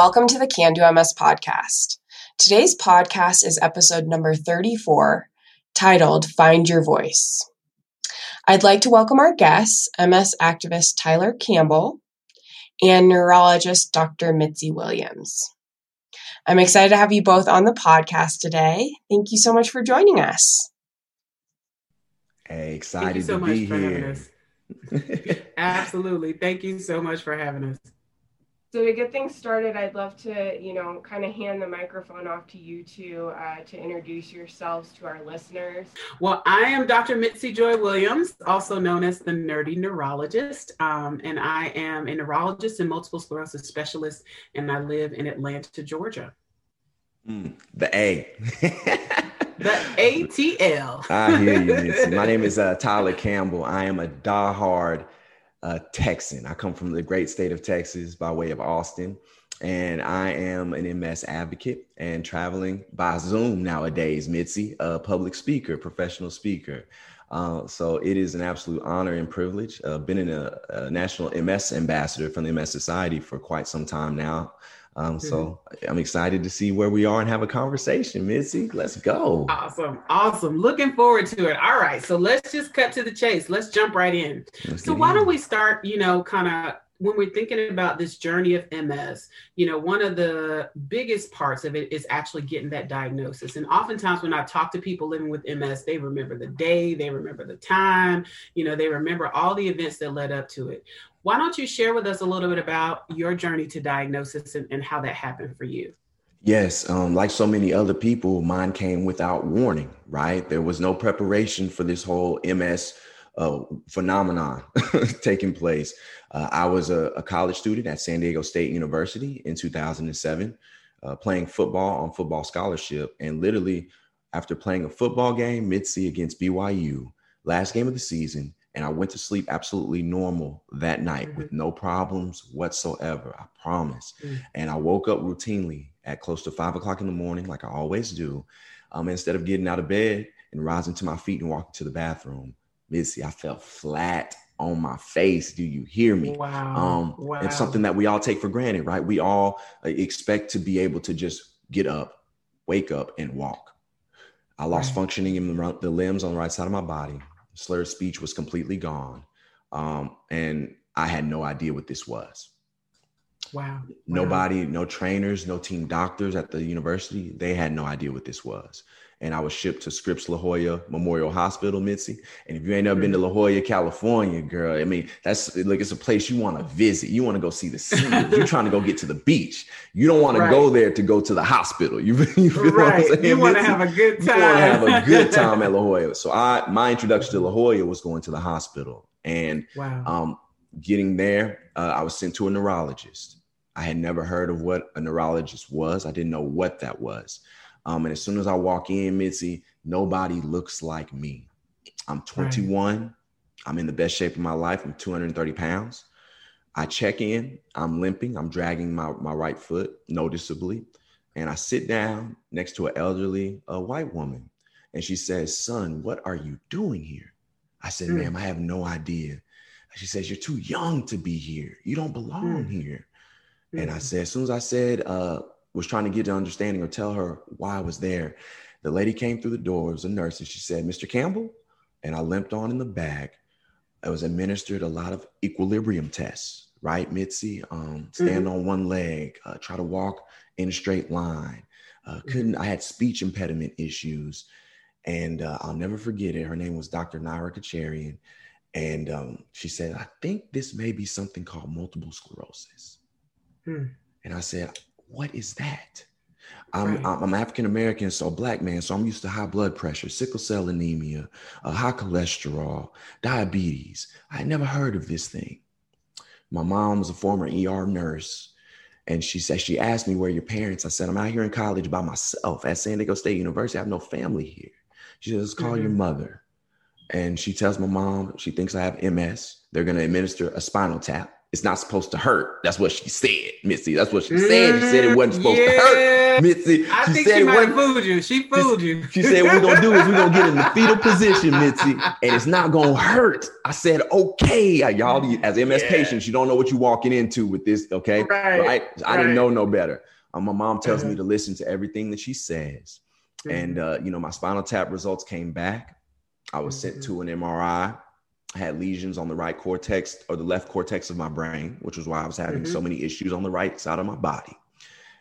Hello, and welcome to the Can Do MS podcast. Today's podcast is episode number 34, titled Find Your Voice. I'd like to welcome our guests, MS activist Tyler Campbell and neurologist Dr. Mitzi Williams. I'm excited to have you both on the podcast today. Thank you so much for joining us. Hey, excited so to be here. Absolutely. Thank you so much for having us. So to get things started, I'd love to, you know, kind of hand the microphone off to you two uh, to introduce yourselves to our listeners. Well, I am Dr. Mitzi Joy Williams, also known as the Nerdy Neurologist, um, and I am a neurologist and multiple sclerosis specialist, and I live in Atlanta, Georgia. Mm, the A. the ATL. I hear you, Mitzi. My name is uh, Tyler Campbell. I am a diehard a Texan. I come from the great state of Texas by way of Austin, and I am an MS advocate and traveling by Zoom nowadays, Mitzi, a public speaker, professional speaker. Uh, so it is an absolute honor and privilege. Uh, been in a, a, national MS ambassador from the MS Society for quite some time now. Um, mm-hmm. So I'm excited to see where we are and have a conversation, Mitzi. Let's go. Awesome. Awesome. Looking forward to it. All right. So let's just cut to the chase. Let's jump right in. Let's so why in. don't we start, you know, kind of when we're thinking about this journey of MS, you know, one of the biggest parts of it is actually getting that diagnosis. And oftentimes when I talk to people living with MS, they remember the day, they remember the time, you know, they remember all the events that led up to it. Why don't you share with us a little bit about your journey to diagnosis and, and how that happened for you? Yes, um, like so many other people, mine came without warning, right? There was no preparation for this whole MS uh, phenomenon taking place. Uh, I was a, a, college student at San Diego State University in 2007, uh, playing football on football scholarship. And literally, after playing a football game, Mitzi against BYU, last game of the season, and I went to sleep absolutely normal that night mm-hmm. with no problems whatsoever. I promise. Mm-hmm. And I woke up routinely at close to five o'clock in the morning, like I always do. Um, instead of getting out of bed and rising to my feet and walking to the bathroom, Mitzi, I felt flat on my face. Do you hear me? Wow. Um, wow. It's something that we all take for granted, right? We all uh, expect to be able to just get up, wake up, and walk. I lost right. functioning in the, the limbs on the right side of my body slurred speech was completely gone. Um, and I had no idea what this was. Wow. Nobody, wow. no trainers, no team doctors at the university, they had no idea what this was and I was shipped to Scripps La Jolla Memorial Hospital, Mitzi. And if you ain't ever been to La Jolla, California, girl, I mean, that's like it's a place you want to visit. You want to go see the seals. You're trying to go get to the beach. You don't want to go there to go to the hospital. You, you feel right. what I'm saying? You want to have a good time. You want to have a good time at La Jolla. So I my introduction to La Jolla was going to the hospital. And wow. um, getting there, uh, I was sent to a neurologist. I had never heard of what a neurologist was. I didn't know what that was. Um, and as soon as I walk in, Mitzi, nobody looks like me. I'm 21. Right. I'm in the best shape of my life. I'm 230 pounds. I check in. I'm limping. I'm dragging my, my right foot noticeably. And I sit down next to an elderly a white woman. And she says, Son, what are you doing here? I said, mm. Ma'am, I have no idea. She says, You're too young to be here. You don't belong mm. here. And I said, As soon as I said, uh, was trying to get to understanding or tell her why I was there. The lady came through the door, it was a nurse, and she said, Mr. Campbell. And I limped on in the back. I was administered a lot of equilibrium tests, right, Mitzi? Um, stand mm-hmm. on one leg, uh, try to walk in a straight line. Uh, mm-hmm. couldn't, I had speech impediment issues. And uh, I'll never forget it. Her name was Dr. Naira Kacharian. And um, she said, I think this may be something called multiple sclerosis. Hmm. And I said, what is that? I'm, right. I'm African American, so black man, so I'm used to high blood pressure, sickle cell anemia, uh, high cholesterol, diabetes. I had never heard of this thing. My mom was a former ER nurse, and she said she asked me where your parents. I said I'm out here in college by myself at San Diego State University. I have no family here. She says call mm-hmm. your mother, and she tells my mom she thinks I have MS. They're going to administer a spinal tap it's not supposed to hurt. That's what she said, Mitzi. That's what she said. She said it wasn't supposed yeah. to hurt, Mitzi. I she think said she might have fooled you. She fooled you. She said what we're gonna do is we're gonna get in the fetal position, Mitzi, and it's not gonna hurt. I said, okay, y'all, as MS yeah. patients, you don't know what you're walking into with this, okay? Right. right? I didn't know no better. Um, my mom tells me uh-huh. to listen to everything that she says, mm-hmm. and uh, you know, my spinal tap results came back. I was mm-hmm. sent to an MRI. I had lesions on the right cortex or the left cortex of my brain, which was why I was having mm-hmm. so many issues on the right side of my body.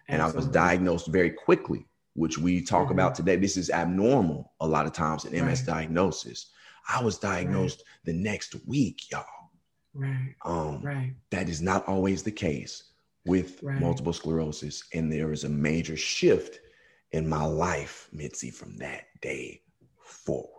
And Absolutely. I was diagnosed very quickly, which we talk mm-hmm. about today. This is abnormal a lot of times in MS right. diagnosis. I was diagnosed right. the next week, y'all. Right. Um, right. That is not always the case with right. multiple sclerosis. And there is a major shift in my life, Mitzi, from that day forward.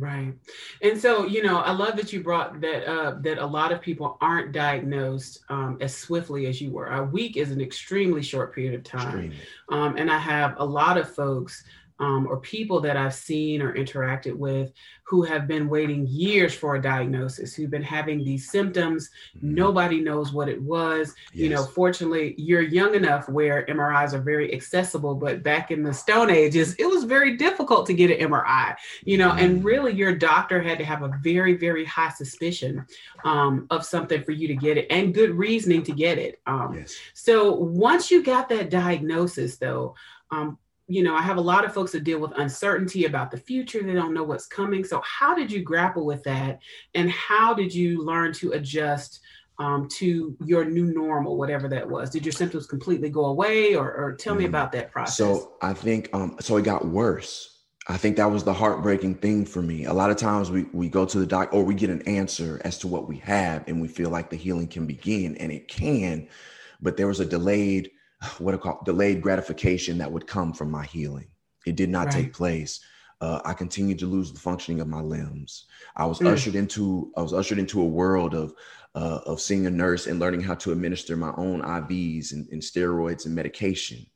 Right. And so, you know, I love that you brought that up that a lot of people aren't diagnosed um, as swiftly as you were. A week is an extremely short period of time. Um, and I have a lot of folks um, or people that I've seen or interacted with who have been waiting years for a diagnosis, who've been having these symptoms. Mm-hmm. Nobody knows what it was. Yes. You know, fortunately, you're young enough where MRIs are very accessible, but back in the Stone Ages, it was very difficult to get an MRI, you know, mm-hmm. and really your doctor had to have a very, very high suspicion um, of something for you to get it and good reasoning to get it. Um, yes. So once you got that diagnosis, though, um, you know, I have a lot of folks that deal with uncertainty about the future. They don't know what's coming. So, how did you grapple with that? And how did you learn to adjust um, to your new normal, whatever that was? Did your symptoms completely go away, or, or tell me mm. about that process? So, I think, um, so it got worse. I think that was the heartbreaking thing for me. A lot of times we, we go to the doc or we get an answer as to what we have and we feel like the healing can begin and it can, but there was a delayed what I call delayed gratification that would come from my healing. It did not right. take place. Uh, I continued to lose the functioning of my limbs. I was mm. ushered into I was ushered into a world of uh, of seeing a nurse and learning how to administer my own IVs and, and steroids and medication.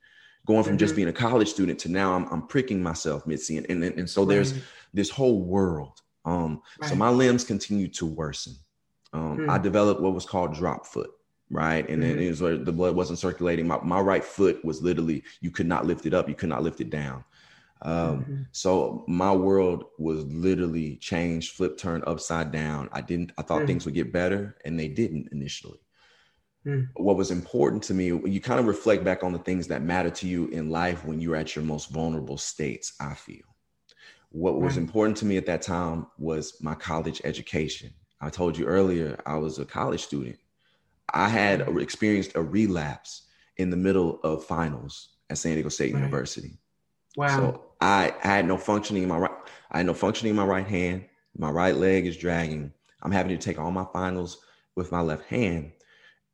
Going from mm-hmm. just being a college student to now I'm, I'm pricking myself, Mitzi, and, and, and so there's right. this whole world. Um, right. So my limbs continued to worsen. Um, mm. I developed what was called drop foot right? And mm-hmm. then it was where the blood wasn't circulating. My, my right foot was literally, you could not lift it up, you could not lift it down. Um, mm-hmm. So my world was literally changed, flipped, turned upside down. I didn't, I thought mm-hmm. things would get better, and they didn't initially. Mm. What was important to me, you kind of reflect back on the things that matter to you in life when you're at your most vulnerable states, I feel. What was important to me at that time was my college education. I told you earlier, I was a college student. I had experienced a relapse in the middle of finals at San Diego State right. University. Wow. So I, I had no functioning in my right, I had no functioning in my right hand. My right leg is dragging. I'm having to take all my finals with my left hand.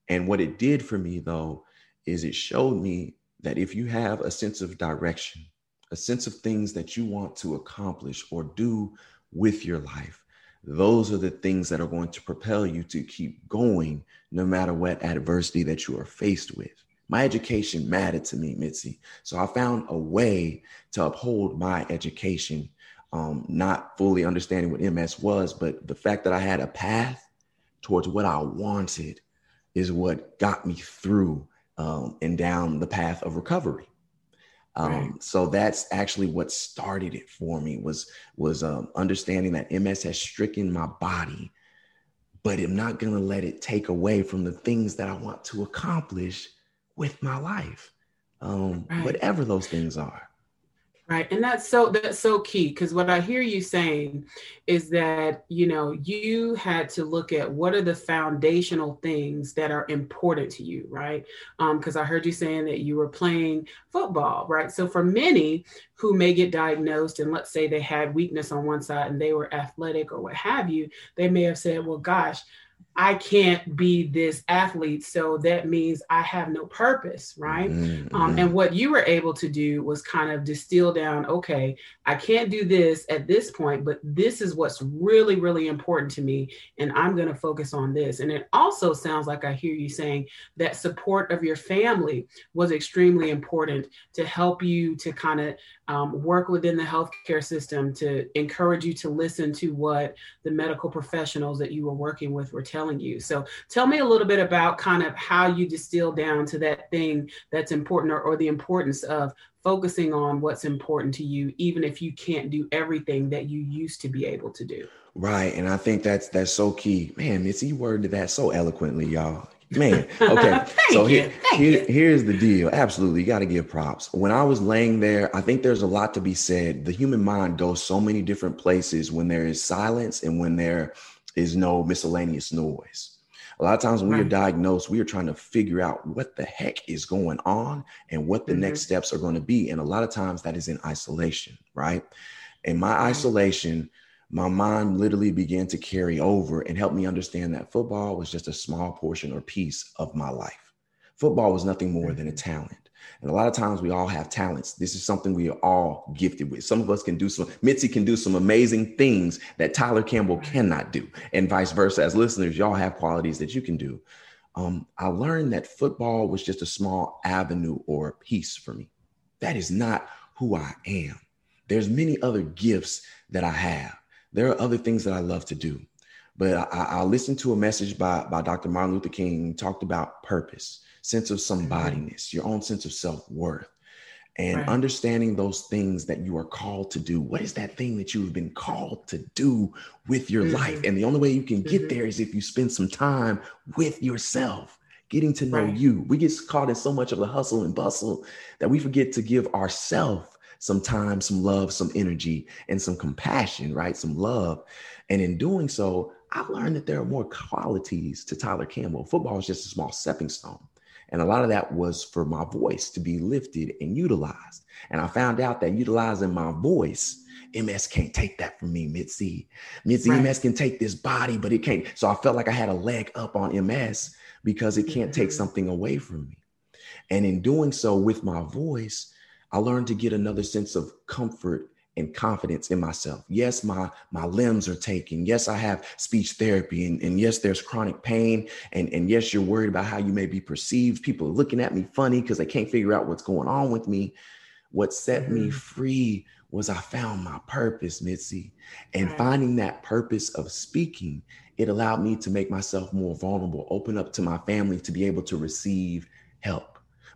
And what it did for me though is it showed me that if you have a sense of direction, a sense of things that you want to accomplish or do with your life, those are the things that are going to propel you to keep going no matter what adversity that you are faced with. My education mattered to me, Mitzi. So I found a way to uphold my education, um, not fully understanding what MS was, but the fact that I had a path towards what I wanted is what got me through um, and down the path of recovery. Um, right. So that's actually what started it for me was was um, understanding that MS has stricken my body, but I'm not going to let it take away from the things that I want to accomplish with my life, um, right. whatever those things are. Right. And that's so that's so key because what I hear you saying is that, you know, you had to look at what are the foundational things that are important to you, right? Because um, I heard you saying that you were playing football, right? So for many who may get diagnosed and let's say they had weakness on one side and they were athletic or what have you, they may have said, well, gosh, I can't be this athlete. So that means I have no purpose, right? Mm-hmm. Um, and what you were able to do was kind of distill down okay, I can't do this at this point, but this is what's really, really important to me. And I'm going to focus on this. And it also sounds like I hear you saying that support of your family was extremely important to help you to kind of um, work within the healthcare system to encourage you to listen to what the medical professionals that you were working with were telling you. So tell me a little bit about kind of how you distill down to that thing that's important or, or the importance of focusing on what's important to you, even if you can't do everything that you used to be able to do. Right. And I think that's that's so key. Man, Mitzi, worded that so eloquently, y'all. Man, okay. so here, here here's the deal. Absolutely, you got to give props. When I was laying there, I think there's a lot to be said. The human mind goes so many different places when there is silence and when there is no miscellaneous noise. A lot of times when right. we are diagnosed, we are trying to figure out what the heck is going on and what the mm-hmm. next steps are going to be. And a lot of times that is in isolation, right? In my isolation, my mind literally began to carry over and help me understand that football was just a small portion or piece of my life. Football was nothing more than a mm-hmm. talent. And a lot of times we all have talents. This is something we are all gifted with. Some of us can do some, Mitzi can do some amazing things that Tyler Campbell cannot do, and vice versa. As listeners, y'all have qualities that you can do. Um, I learned that football was just a small avenue or piece for me. That is not who I am. There's many other gifts that I have there are other things that I love to do. But I, I listened to a message by, by Dr. Martin Luther King talked about purpose, sense of somebodyness, your own sense of self-worth, and right. understanding those things that you are called to do. What is that thing that you have been called to do with your mm-hmm. life? And the only way you can get mm-hmm. there is if you spend some time with yourself getting to know right. you. We get caught in so much of the hustle and bustle that we forget to give ourselves some time, some love, some energy, and some compassion, right? Some love. And in doing so, I learned that there are more qualities to Tyler Campbell. Football is just a small stepping stone. And a lot of that was for my voice to be lifted and utilized. And I found out that utilizing my voice, MS can't take that from me, Mitzi. Mitzi, right. MS can take this body, but it can't. So I felt like I had a leg up on MS because it can't mm-hmm. take something away from me. And in doing so with my voice, I learned to get another sense of comfort and confidence in myself. Yes, my my limbs are taken. Yes, I have speech therapy, and, and yes, there's chronic pain. And, and yes, you're worried about how you may be perceived. People are looking at me funny because they can't figure out what's going on with me. What set me mm. free was I found my purpose, Mitzi. And finding that purpose of speaking, it allowed me to make myself more vulnerable, open up to my family to be able to receive help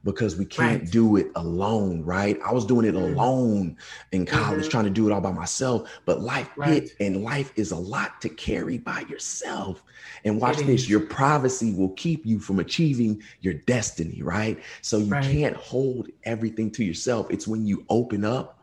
because we can't right. do it alone, right? I was doing it mm-hmm. alone in college, mm-hmm. trying to do it all by myself, but life right. hit and life is a lot to carry by yourself. And watch it this, is. your privacy will keep you from achieving your destiny, right? So you right. can't hold everything to yourself. It's when you open up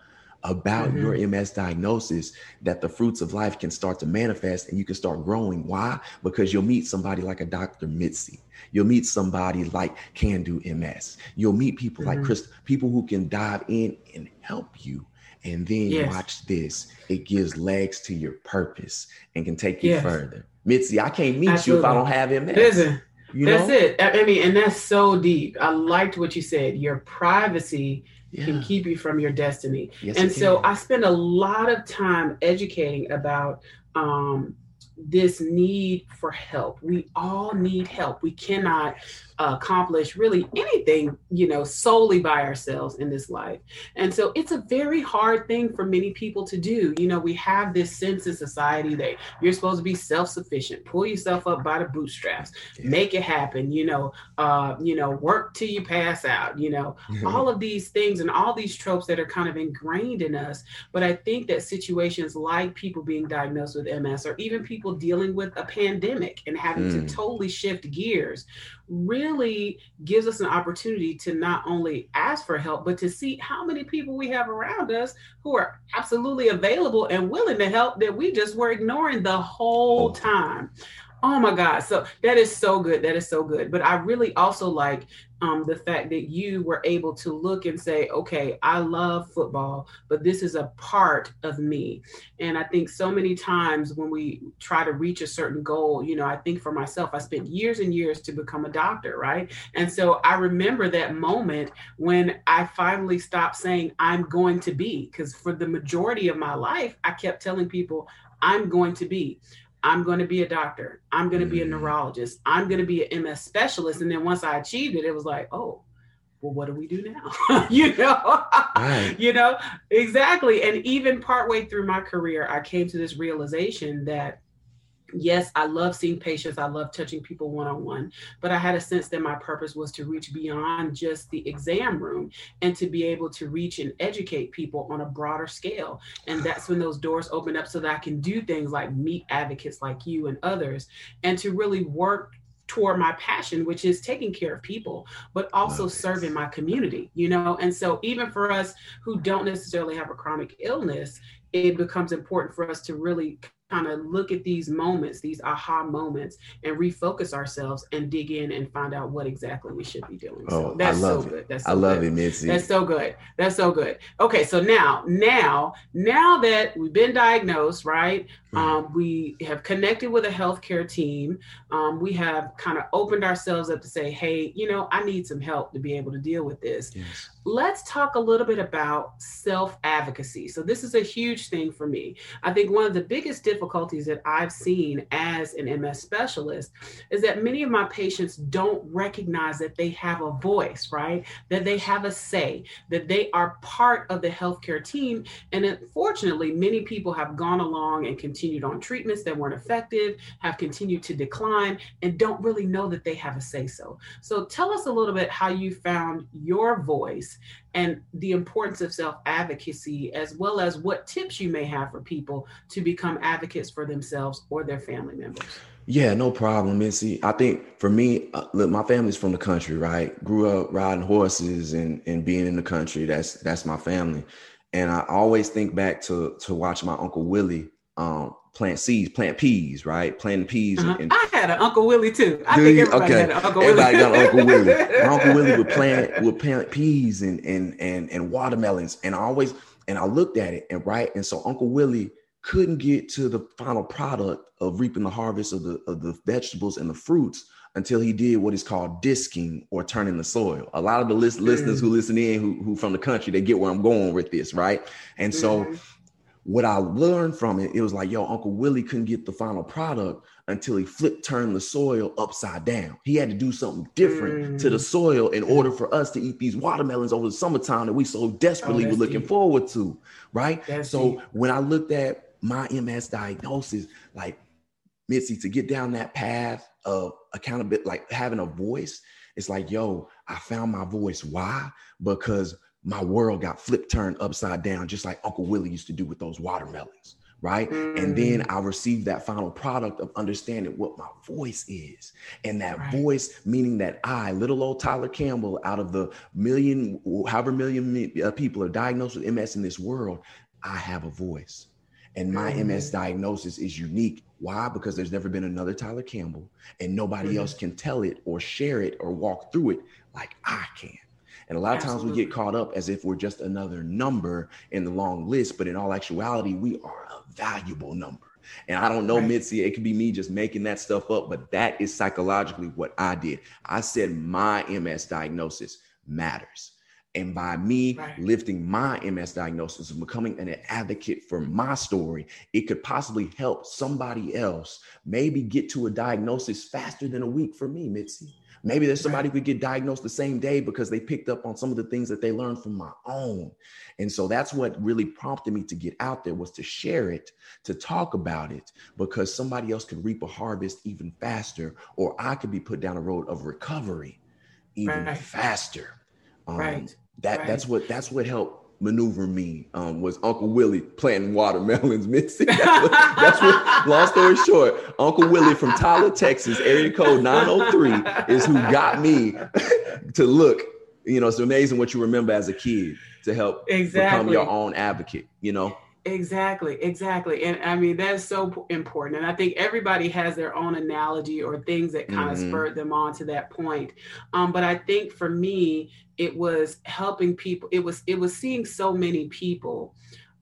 about mm-hmm. your MS diagnosis that the fruits of life can start to manifest and you can start growing. Why? Because you'll meet somebody like a Dr. Mitzi. You'll meet somebody like Can Do MS. You'll meet people mm-hmm. like Chris, people who can dive in and help you. And then yes. watch this. It gives legs to your purpose and can take you yes. further. Mitzi, I can't meet Absolutely. you if I don't have MS. Listen, you that's know? it. I mean, and that's so deep. I liked what you said. Your privacy yeah. can keep you from your destiny. Yes, and so I spend a lot of time educating about um, this need for help. We all need help. We cannot accomplish really anything, you know, solely by ourselves in this life. And so it's a very hard thing for many people to do. You know, we have this sense in society that you're supposed to be self-sufficient, pull yourself up by the bootstraps, yeah. make it happen, you know, uh, you know, work till you pass out, you know, mm-hmm. all of these things and all these tropes that are kind of ingrained in us. But I think that situations like people being diagnosed with MS or even people dealing with a pandemic and having mm. to totally shift gears really gives us an opportunity to not only ask for help, but to see how many people we have around us who are absolutely available and willing to help that we just were ignoring the whole time. Oh my God. So that is so good. That is so good. But I really also like um, the fact that you were able to look and say, okay, I love football, but this is a part of me. And I think so many times when we try to reach a certain goal, you know, I think for myself, I spent years and years to become a doctor, right? And so I remember that moment when I finally stopped saying, I'm going to be, because for the majority of my life, I kept telling people, I'm going to be. I'm going to be a doctor. I'm going to be a mm. neurologist. I'm going to be an MS specialist. And then once I achieved it, it was like, oh, well, what do we do now? you know, right. you know, exactly. And even partway through my career, I came to this realization that yes, I love seeing patients. I love touching people one on one. But I had a sense that my purpose was to reach beyond just the exam room and to be able to reach and educate people on a broader scale. And that's when those doors opened up so that I can do things like meet advocates like you and others and to really work toward my passion, which is taking care of people, but also serving my community, you know? And so, even for us who don't necessarily have a chronic illness, it becomes important for us to really kind of look at these moments, these aha moments, and refocus ourselves and dig in and find out what exactly we should be doing. Oh, so that's so it. good. That's so I love good. it, Mitzi. That's so good. That's so good. Okay, so now, now, now that we've been diagnosed, right? Mm-hmm. Um, we have connected with a healthcare team. Um, we have kind of opened ourselves up to say, hey, you know, I need some help to be able to deal with this. Yes let's talk a little bit about self advocacy. So, this is a huge thing for me. I think one of the biggest difficulties that I've seen as an MS specialist is that many of my patients don't recognize that they have a voice, right? That they have a say, that they are part of the healthcare team. And unfortunately, many people have gone along and continued on treatments that weren't effective, have continued to decline, and don't really know that they have a say so. So, tell us a little bit how you found your voice and the importance of self advocacy, as well as what tips you may have for people to become advocates for themselves or their family members. Yeah, no problem, Mitzi. I think for me, uh, look, my family's from the country, right? Grew up riding horses and and being in the country. That's that's my family, and I always think back to to watch my uncle Willie um, plant seeds, plant peas, right? Planting peas. Uh-huh. And, I had an Uncle Willie too. I think everybody okay. had an Uncle everybody Willie. got an Uncle Willie. My Uncle Willie would plant would plant peas and and and and watermelons, and I always and I looked at it and right, and so Uncle Willie couldn't get to the final product of reaping the harvest of the of the vegetables and the fruits until he did what is called disking or turning the soil. A lot of the list, mm. listeners who listen in who, who from the country, they get where I'm going with this, right? And so mm what I learned from it, it was like, yo, Uncle Willie couldn't get the final product until he flipped turned the soil upside down. He had to do something different mm. to the mm. soil in order for us to eat these watermelons over the summertime that we so desperately oh, were looking deep. forward to. Right. That's so deep. when I looked at my MS diagnosis, like Mitzi, to get down that path of accountability, like having a voice, it's like, yo, I found my voice. Why? Because my world got flipped turned upside down, just like Uncle Willie used to do with those watermelons. Right. Mm. And then I received that final product of understanding what my voice is. And that right. voice, meaning that I, little old Tyler Campbell, out of the million, however million uh, people are diagnosed with MS in this world, I have a voice. And my mm. MS diagnosis is unique. Why? Because there's never been another Tyler Campbell, and nobody mm. else can tell it or share it or walk through it like I can. And a lot of times we get caught up as if we're just another number in the long list, but in all actuality, we are a valuable number. And I don't know, right. Mitzi, it could be me just making that stuff up, but that is psychologically what I did. I said my MS diagnosis matters. And by me right. lifting my MS diagnosis and becoming an advocate for my story, it could possibly help somebody else maybe get to a diagnosis faster than a week for me, Mitzi. Maybe there's somebody who could get diagnosed the same day because they picked up on some of the things that they learned from my own. And so that's what really prompted me to get out there was to share it, to talk about it, because somebody else could reap a harvest even faster, or I could be put down a road of recovery even right. faster. Um, right. That right. that's what that's what helped maneuver me um, was Uncle Willie planting watermelons missing. That's what, that's what, long story short, Uncle Willie from Tyler, Texas, area code 903 is who got me to look. You know, it's amazing what you remember as a kid to help exactly. become your own advocate, you know? Exactly, exactly. And I mean, that's so important. And I think everybody has their own analogy or things that kind mm-hmm. of spurred them on to that point. Um, but I think for me, it was helping people, it was it was seeing so many people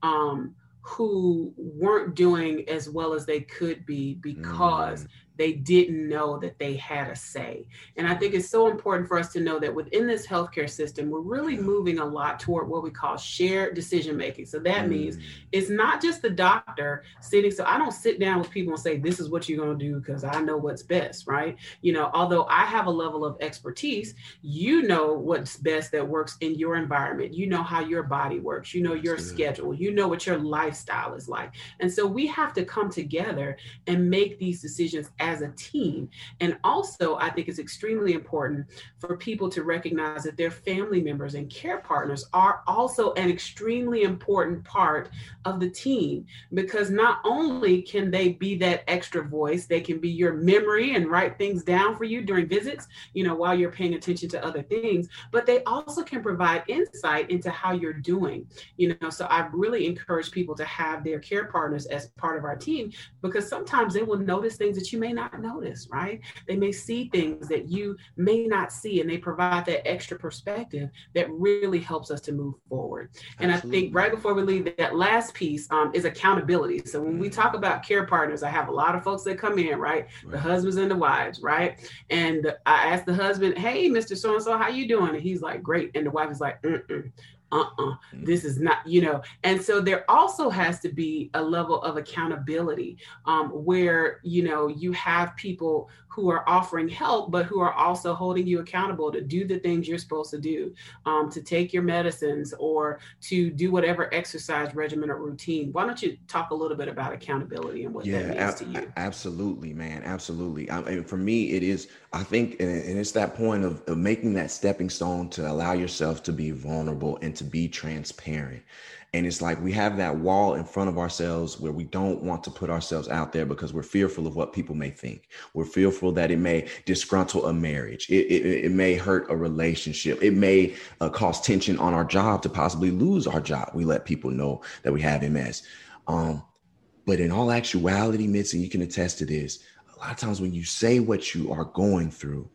um who weren't doing as well as they could be because mm they didn't know that they had a say. And I think it's so important for us to know that within this healthcare system, we're really moving a lot toward what we call shared decision making. So that mm. means it's not just the doctor sitting. So I don't sit down with people and say, this is what you're going to do because I know what's best, right? You know, although I have a level of expertise, you know what's best that works in your environment. You know how your body works, you know your schedule, you know what your lifestyle is like. And so we have to come together and make these decisions as a team. And also, I think it's extremely important for people to recognize that their family members and care partners are also an extremely important part of the team because not only can they be that extra voice, they can be your memory and write things down for you during visits, you know, while you're paying attention to other things, but they also can provide insight into how you're doing, you know. So I really encourage people to have their care partners as part of our team because sometimes they will notice things that you may not notice, right? They may see things that you may not see, and they provide that extra perspective that really helps us to move forward. And Absolutely. I think right before we leave, that last piece um, is accountability. So when we talk about care partners, I have a lot of folks that come in, right? right. The husbands and the wives, right? And I ask the husband, "Hey, Mr. So and So, how you doing?" And he's like, "Great," and the wife is like, Mm-mm uh-uh this is not you know and so there also has to be a level of accountability um, where you know you have people who are offering help but who are also holding you accountable to do the things you're supposed to do um, to take your medicines or to do whatever exercise regimen or routine. Why don't you talk a little bit about accountability and what yeah, that means to you? absolutely man absolutely. I mean, for me it is i think and it's that point of, of making that stepping stone to allow yourself to be vulnerable and to be transparent. And it's like we have that wall in front of ourselves where we don't want to put ourselves out there because we're fearful of what people may think. We're fearful that it may disgruntle a marriage. It, it, it may hurt a relationship. It may uh, cause tension on our job to possibly lose our job. We let people know that we have MS. Um, but in all actuality, Mitzi, you can attest to this. A lot of times when you say what you are going through,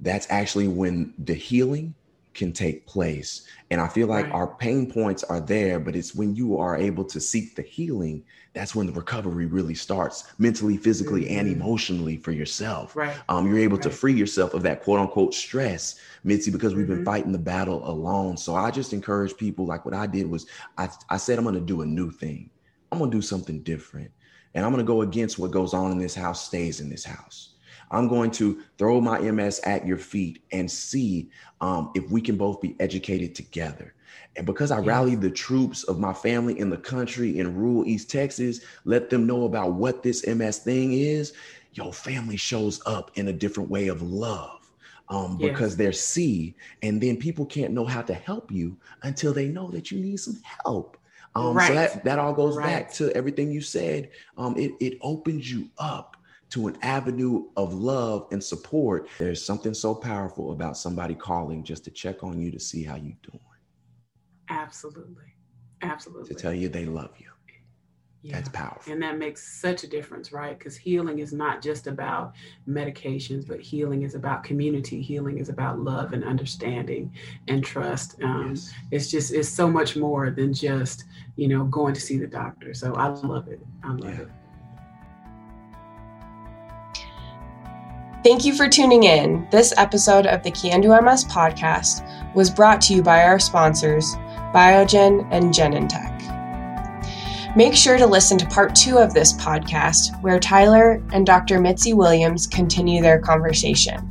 that's actually when the healing can take place. And I feel like right. our pain points are there, but it's when you are able to seek the healing, that's when the recovery really starts mentally, physically, mm-hmm. and emotionally for yourself. Right. Um, you're able right. to free yourself of that quote unquote stress, Mitzi, because we've mm-hmm. been fighting the battle alone. So I just encourage people, like what I did was I, I said, I'm going to do a new thing. I'm going to do something different. And I'm going to go against what goes on in this house, stays in this house. I'm going to throw my MS at your feet and see um, if we can both be educated together. And because I yes. rallied the troops of my family in the country in rural East Texas, let them know about what this MS thing is, your family shows up in a different way of love. Um, because they're see, and then people can't know how to help you until they know that you need some help. Um, right. So that, that all goes right. back to everything you said. Um, it, it opens you up to an avenue of love and support. There's something so powerful about somebody calling just to check on you to see how you're doing. Absolutely. Absolutely. To tell you they love you. Yeah. That's powerful. And that makes such a difference, right? Because healing is not just about medications, but healing is about community. Healing is about love and understanding and trust. Um, yes. It's just, it's so much more than just, you know, going to see the doctor. So I love it. I love yeah. it. Thank you for tuning in. This episode of the Can Do MS podcast was brought to you by our sponsors, Biogen and Genentech. Make sure to listen to part two of this podcast, where Tyler and Dr. Mitzi Williams continue their conversation.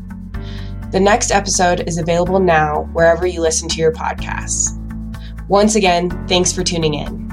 The next episode is available now wherever you listen to your podcasts. Once again, thanks for tuning in.